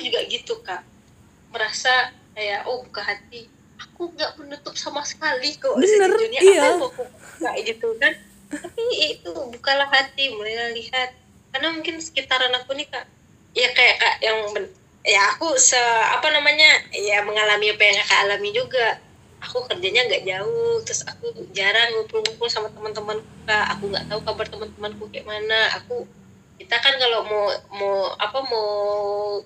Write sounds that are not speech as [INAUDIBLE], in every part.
juga gitu kak. Merasa kayak oh buka hati. Aku nggak menutup sama sekali kok Bener, sejujurnya iya. apa yang mau buka gitu kan. Tapi itu bukalah hati mulai lihat. Karena mungkin sekitaran aku nih kak ya kayak kak yang ya aku se apa namanya ya mengalami apa yang kakak alami juga. Aku kerjanya nggak jauh terus aku jarang ngumpul-ngumpul sama teman-teman kak. Aku nggak tahu kabar teman-temanku kayak mana. Aku kita kan kalau mau mau apa mau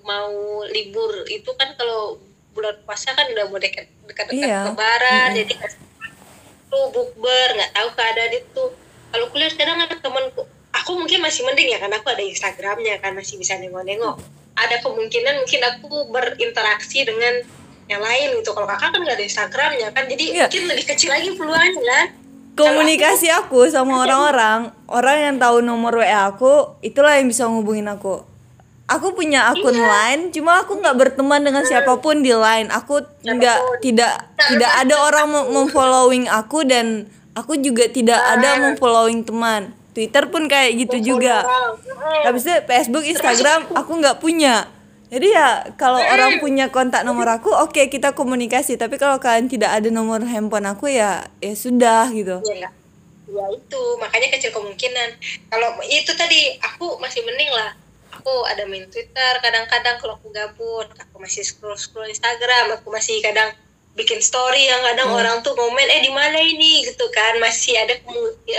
mau libur itu kan kalau bulan puasa kan udah mau dekat dekat dekat Iya. lebaran Mm-mm. jadi kan tuh bukber nggak tahu keadaan itu kalau kuliah sekarang ada temanku aku mungkin masih mending ya karena aku ada Instagramnya kan masih bisa nengok-nengok ada kemungkinan mungkin aku berinteraksi dengan yang lain gitu kalau kakak kan nggak ada Instagramnya kan jadi Iya. mungkin lebih kecil lagi peluangnya kan komunikasi aku sama [LAUGHS] orang-orang orang yang tahu nomor WA aku itulah yang bisa ngubungin aku. Aku punya akun line cuma aku nggak berteman dengan siapa pun di line aku nggak tidak tidak ada orang mem- memfollowing aku dan aku juga tidak ada memfollowing teman. Twitter pun kayak gitu juga. habis itu Facebook Instagram aku nggak punya jadi ya kalau orang punya kontak nomor aku oke kita komunikasi. Tapi kalau kalian tidak ada nomor handphone aku ya ya sudah gitu. Ya ya itu makanya kecil kemungkinan. Kalau itu tadi aku masih mending lah. Aku ada main Twitter kadang-kadang kalau aku gabut aku masih scroll scroll Instagram aku masih kadang bikin story yang kadang orang tuh komen eh di mana ini? Gitu kan masih ada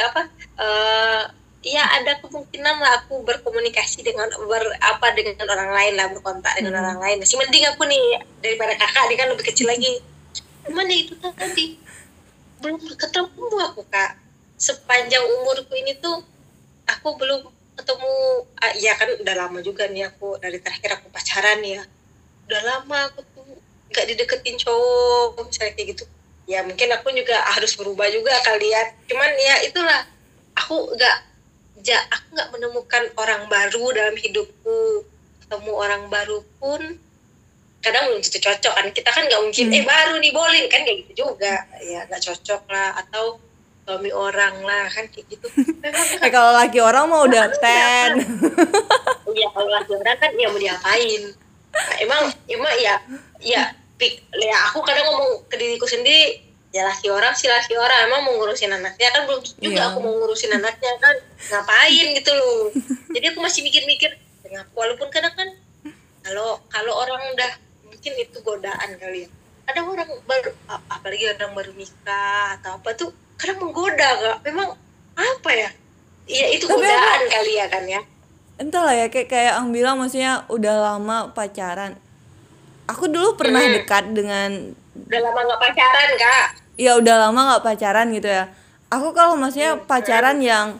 apa eh ya ada kemungkinan lah aku berkomunikasi dengan ber apa dengan orang lain lah berkontak dengan orang lain. Masih mending aku nih daripada kakak dia kan lebih kecil lagi. Cuman ya itu tadi belum ketemu aku kak. Sepanjang umurku ini tuh aku belum ketemu ah, ya kan udah lama juga nih aku dari terakhir aku pacaran ya. Udah lama aku tuh nggak dideketin cowok misalnya kayak gitu. Ya mungkin aku juga harus berubah juga kali ya. Cuman ya itulah aku nggak ja aku nggak menemukan orang baru dalam hidupku. Ketemu orang baru pun kadang belum tentu cocok kan. Kita kan nggak mungkin eh baru nih boleh. Kan kayak gitu juga. Ya nggak cocok lah. Atau suami orang lah kan kayak gitu. Memang [LAUGHS] eh kalau laki orang mau udah ten. Ya kalau laki orang kan ya mau diapain? Nah, emang emang ya ya pik ya aku kadang ngomong ke diriku sendiri ya laki orang sih laki orang. Emang mau ngurusin anaknya. Kan belum juga Iya. aku mau ngurusin anaknya kan. Ngapain gitu loh. Jadi aku masih mikir-mikir walaupun kadang kan kalau kalau orang udah mungkin itu godaan kali ya. Ada orang baru ap- apalagi orang baru nikah atau apa tuh kadang menggoda gak memang apa ya? Ya itu Tapi godaan kali ya kan ya. Entahlah ya kayak kayak ang bilang maksudnya udah lama pacaran. Aku dulu pernah Hmm. dekat dengan udah lama nggak pacaran kak ya udah lama nggak pacaran gitu ya aku kalau maksudnya pacaran yang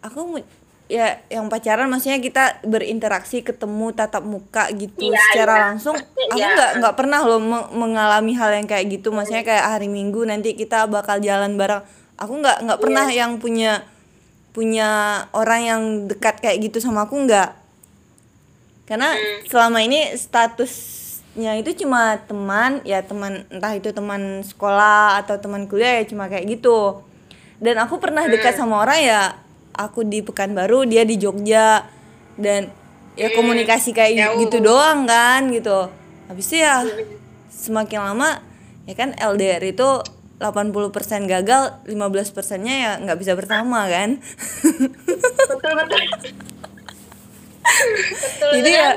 aku ya yang pacaran maksudnya kita berinteraksi ketemu tatap muka gitu Iya, secara iya. langsung aku iya. nggak nggak pernah loh me- mengalami hal yang kayak gitu maksudnya kayak hari minggu nanti kita bakal jalan bareng aku nggak nggak pernah Iya. yang punya punya orang yang dekat kayak gitu sama aku nggak karena Hmm. selama ini statusnya itu cuma teman ya teman entah itu teman sekolah atau teman kuliah ya cuma kayak gitu. Dan aku pernah dekat sama orang ya aku di Pekanbaru dia di Jogja. Dan ya komunikasi kayak jauh. gitu doang kan gitu. Habis itu ya semakin lama ya kan LDR itu 80% gagal 15 persennya ya nggak bisa bersama kan. Betul betul betul jadi ya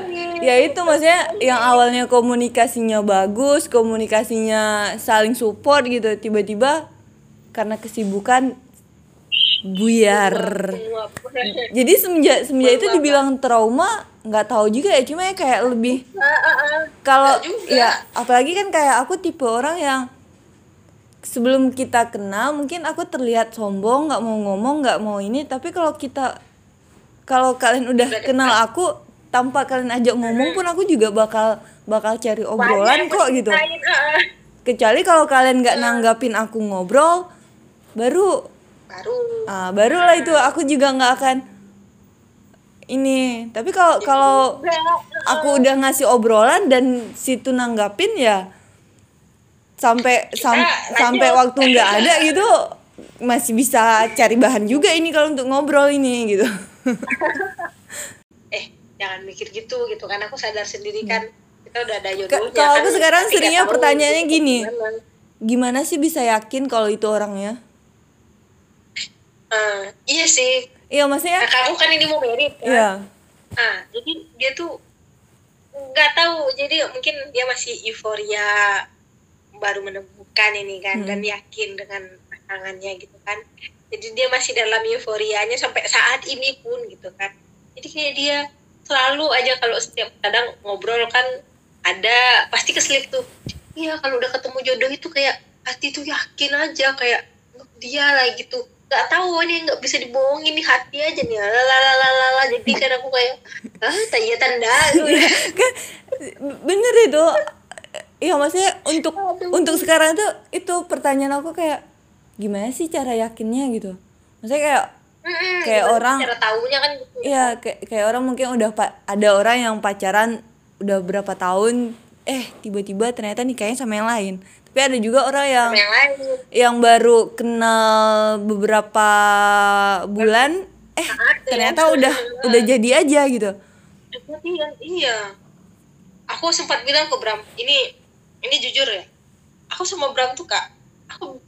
ya itu maksudnya yang awalnya komunikasinya bagus komunikasinya saling support gitu tiba-tiba karena kesibukan buyar. [LAUGHS] Jadi semenjak semenjak itu dibilang trauma nggak tahu juga ya cuma ya kayak lebih Ah, ah, ah. kalau ya apalagi kan kayak aku tipe orang yang sebelum kita kenal mungkin aku terlihat sombong nggak mau ngomong nggak mau ini tapi kalau kita kalau kalian udah Udah kenal aku tanpa kalian ajak ngomong pun aku juga bakal bakal cari obrolan Banyak kok gitu. kecuali kalau kalian nggak nanggapin aku ngobrol baru baru. ah barulah itu aku juga nggak akan ini. Tapi kalau kalau aku udah ngasih obrolan dan situ nanggapin ya sampai sam- sampai waktu nggak ada gitu masih bisa cari bahan juga ini kalau untuk ngobrol ini gitu eh jangan mikir gitu gitu. Kan aku sadar sendiri kan kita udah ada jodohnya kalau kan, aku sekarang seringnya pertanyaannya itu gini. gimana. gimana sih bisa yakin kalau itu orangnya? Ah, iya sih. Iya maksudnya nah, kamu kan ini mau merit kan. Iya. Ah jadi dia tuh nggak tahu. Jadi mungkin dia masih euforia baru menemukan ini kan Hmm. dan yakin dengan pasangannya gitu kan jadi dia masih dalam euforianya sampai saat ini pun gitu kan. Jadi kayak dia selalu aja kalau setiap kadang ngobrol kan ada pasti keselip tuh. Iya kalau udah ketemu jodoh itu kayak hati tuh yakin aja kayak dia lah gitu. Nggak tahu ini nggak bisa dibohongin nih hati aja nih. Lalalala jadi kan aku kayak ah tanya tanda [LAUGHS] kan bener itu iya maksudnya untuk untuk sekarang tuh itu pertanyaan aku kayak gimana sih cara yakinnya gitu maksudnya kayak Mm-mm, Kayak gimana orang- cara taunya kan gitu Iya, kayak kayak orang mungkin udah ada orang yang pacaran udah berapa tahun, eh tiba-tiba ternyata nikahnya sama yang lain. Tapi ada juga orang yang sama yang lain yang baru kenal beberapa bulan, eh ternyata udah udah jadi aja gitu. Iya. Aku sempat bilang ke Bram, ini ini jujur ya. Aku sama Bram tuh kak,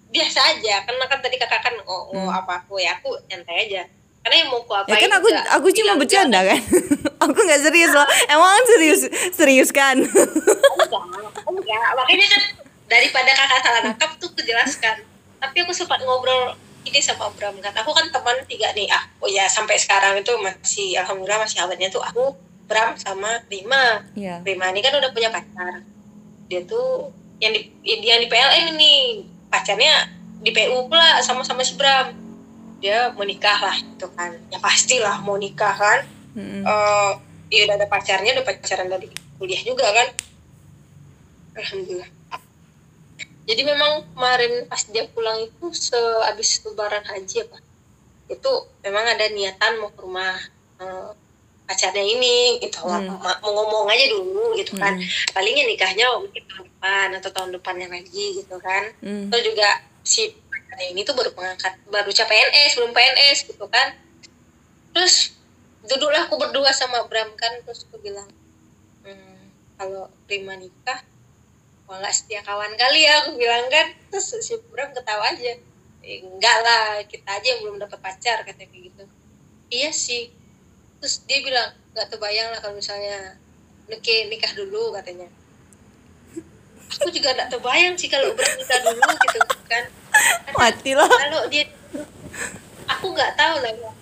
biasa aja. Karena kan tadi kakak kan oh, oh, apa aku ya aku nyantai aja. Karena yang mau aku Hmm. Ya kan aku juga aku cuma bercanda kan. [LAUGHS] aku nggak serius loh. Emang serius serius kan? enggak, enggak. Makanya kan daripada kakak salah nangkap tuh kujelaskan. Tapi aku sempat ngobrol ini sama Bram kan. Aku kan teman tiga nih. Ah, oh ya sampai sekarang itu masih alhamdulillah masih awetnya tuh aku Bram sama Rima. Iya. Rima ini kan udah punya pacar. Dia tuh yang di yang di PLN ini pacarnya di PU pula sama-sama si Bram. Dia mau nikah lah gitu kan. Ya pastilah mau nikah kan. Mm-mm. Eh, ya udah ada pacarnya, udah pacaran dari kuliah juga kan. Alhamdulillah. Jadi memang kemarin pas dia pulang itu sehabis lebaran haji apa? Itu memang ada niatan mau ke rumah eh, pacarnya ini gitu. Hmm. mau, ngomong aja dulu gitu kan. Mm. palingnya nikahnya mungkin tahun depan atau tahun depannya lagi gitu kan. Mm. atau juga si pacarnya ini tuh baru pengangkat baru cap PNS belum PNS gitu kan. Terus duduklah aku berdua sama Bram kan terus aku bilang "Hmm, kalau Rima nikah malah setia kawan kali ya? Aku bilang kan. Terus si Bram ketawa aja. "Eh, enggak lah kita aja yang belum dapat pacar katanya kayak gitu. Iya sih terus dia bilang nggak terbayang lah kalau misalnya nikah nikah dulu katanya. Aku juga nggak terbayang sih kalau Bram nikah dulu gitu kan. Mati lah. kalau dia aku nggak tahu lah ya.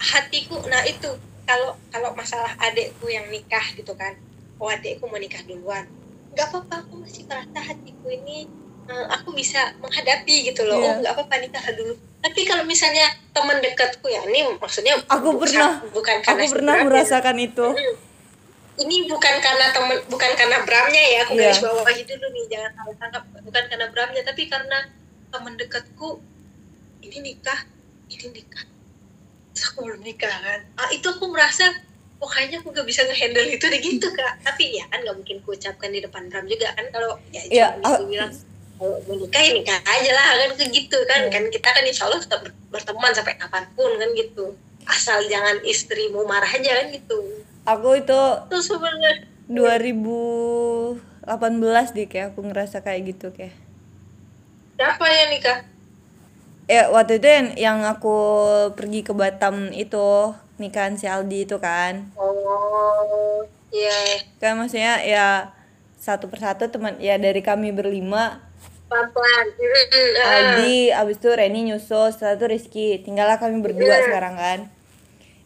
Hatiku nah itu kalau kalau masalah adekku yang nikah gitu kan. Oh adekku mau nikah duluan. Nggak apa-apa aku masih merasa hatiku ini eh, aku bisa menghadapi gitu loh Iya. oh nggak apa-apa nikah dulu tapi kalau misalnya teman dekatku ya ini maksudnya Aku bukan- pernah bukan aku karena pernah si Bram ya. merasakan itu. Ini bukan karena temen bukan karena Bramnya ya aku Iya. garis bawahi dulu nih jangan salah tangkap bukan karena Bramnya tapi karena teman dekatku ini nikah ini nikah Terus aku belum nikah kan ah, itu aku merasa oh kayaknya aku gak bisa ngehandle itu deh gitu kak tapi ya kan gak mungkin ku ucapkan di depan Bram juga kan kalau ya cuma ah- aku bilang kalau mau nikah ya nikah aja lah kan kayak gitu kan. Kan kita kan insya Allah tetap ber- berteman sampai kapan pun kan gitu. Asal jangan istrimu marah aja kan gitu. Aku itu terus sebenarnya? 2018 deh kayak aku ngerasa kayak gitu kayak. siapa yang nikah? Ya waktu itu yang, yang aku pergi ke Batam itu nikahan si Aldi itu kan. oh iya. Kan maksudnya ya satu persatu teman ya dari kami berlima pelan pelan Aldi abis itu Reni nyusul setelah itu Rizky. Tinggallah kami berdua sekarang kan?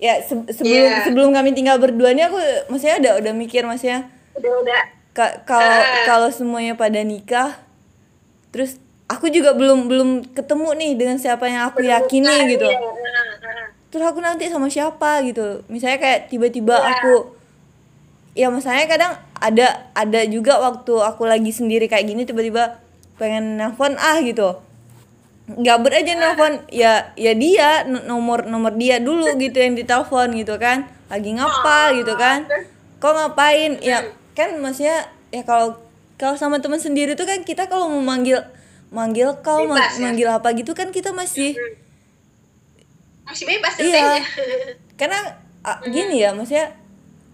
Ya se- sebelum Iya. sebelum kami tinggal berdua ini aku maksudnya udah udah mikir maksudnya udah udah. Ka- kalau kalau semuanya pada nikah terus aku juga belum belum ketemu nih dengan siapa yang aku yakini gitu. Iya, ah. terus aku nanti sama siapa gitu. Misalnya kayak tiba-tiba aku ya masalahnya kadang ada ada juga waktu aku lagi sendiri kayak gini tiba-tiba pengen nelfon ah gitu. Gabut aja nelfon. Ya ya dia nomor nomor dia dulu gitu yang ditelepon gitu kan. Lagi ngapa gitu kan. Kok ngapain? Ya kan maksudnya ya kalau kalau sama teman sendiri tuh kan kita kalau mau manggil manggil kau ma- ya? manggil apa gitu kan kita masih masih bebas Iya. [LAUGHS] karena ah, gini ya maksudnya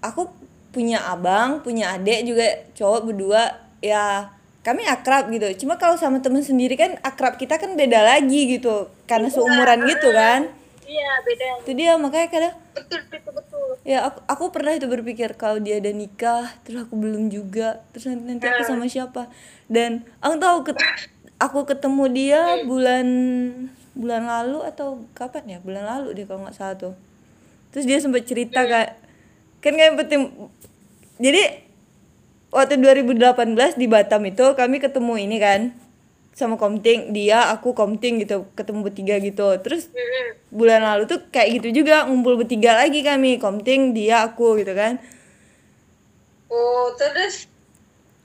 aku punya abang punya adik juga cowok berdua ya kami akrab gitu. Cuma kalau sama temen sendiri kan akrab kita kan beda lagi gitu. Karena seumuran gitu kan. iya beda. Itu dia makanya kadang betul betul betul. Ya aku, aku pernah itu berpikir kalau dia ada nikah terus aku belum juga terus nanti, nanti aku sama siapa. Dan aku tahu ket- aku ketemu dia bulan bulan lalu atau kapan ya? Bulan lalu dia kalau nggak salah tuh. Terus dia sempat cerita kak kan kayak penting. Jadi waktu 2018 di Batam itu kami ketemu ini kan sama Komting dia aku Komting gitu ketemu bertiga gitu. Terus bulan lalu tuh kayak gitu juga ngumpul bertiga lagi kami Komting dia aku gitu kan. Oh terus?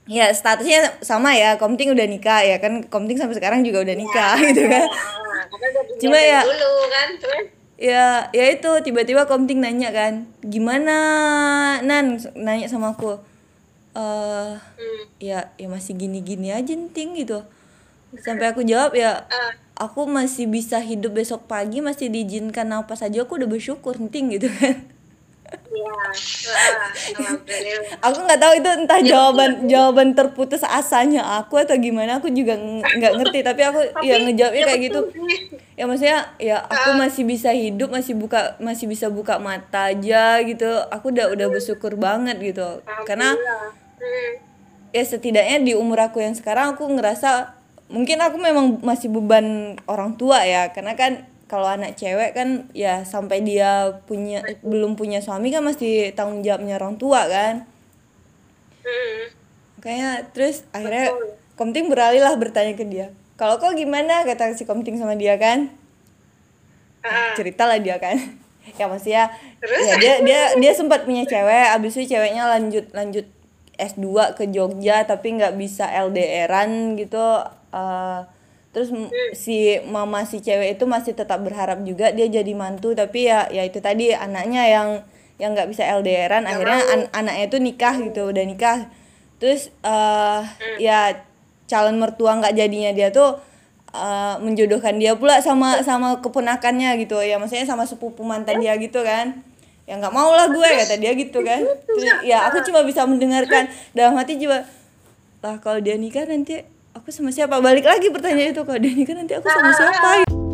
Ya statusnya sama ya Komting udah nikah ya kan Komting sampai sekarang juga udah nikah gitu kan. karena udah Cuma ya- dulu kan terus? Ya ya itu tiba-tiba Komting nanya kan gimana Nan? Nanya sama aku eh hmm. ya ya masih gini-gini aja ting gitu. Sampai aku jawab ya ah, aku masih bisa hidup besok pagi masih diizinkan apa saja aku udah bersyukur ting gitu kan. [LAUGHS] Alhamdulillah. Aku nggak tahu itu entah jawaban jawaban terputus asanya aku atau gimana aku juga ng- nggak ngerti. Tapi aku [LAUGHS] ya ngejawabnya ya kayak gitu. betul sih. ya maksudnya ya aku masih bisa hidup masih buka masih bisa buka mata aja gitu. Aku udah udah bersyukur banget gitu. Karena. Hmm. ya setidaknya di umur aku yang sekarang aku ngerasa mungkin aku memang masih beban orang tua ya karena kan kalau anak cewek kan ya sampai dia punya belum punya suami kan masih tanggung jawabnya orang tua kan Hmm. Kayaknya terus akhirnya Komting beralih lah bertanya ke dia. Kalau kau gimana kata si Komting sama dia kan? Ah, Cerita lah dia kan. [LAUGHS] ya maksudnya Terus? ya dia dia dia sempat punya cewek, abis itu ceweknya lanjut lanjut S2 ke Jogja tapi nggak bisa LDRan gitu. Eh, terus m- si mama si cewek itu masih tetap berharap juga dia jadi mantu tapi ya ya itu tadi anaknya yang yang nggak bisa LDRan akhirnya an- anaknya itu nikah gitu udah nikah. Terus eh ya calon mertua nggak jadinya dia tuh eh, menjodohkan dia pula sama sama keponakannya gitu ya maksudnya sama sepupu mantan dia gitu kan ya nggak mau lah gue kata dia gitu kan. [LAUGHS] Terus ya aku cuma bisa mendengarkan. Dalam hati coba lah kalau dia nikah nanti aku sama siapa? Balik lagi pertanyaan itu kalau dia nikah nanti aku sama siapa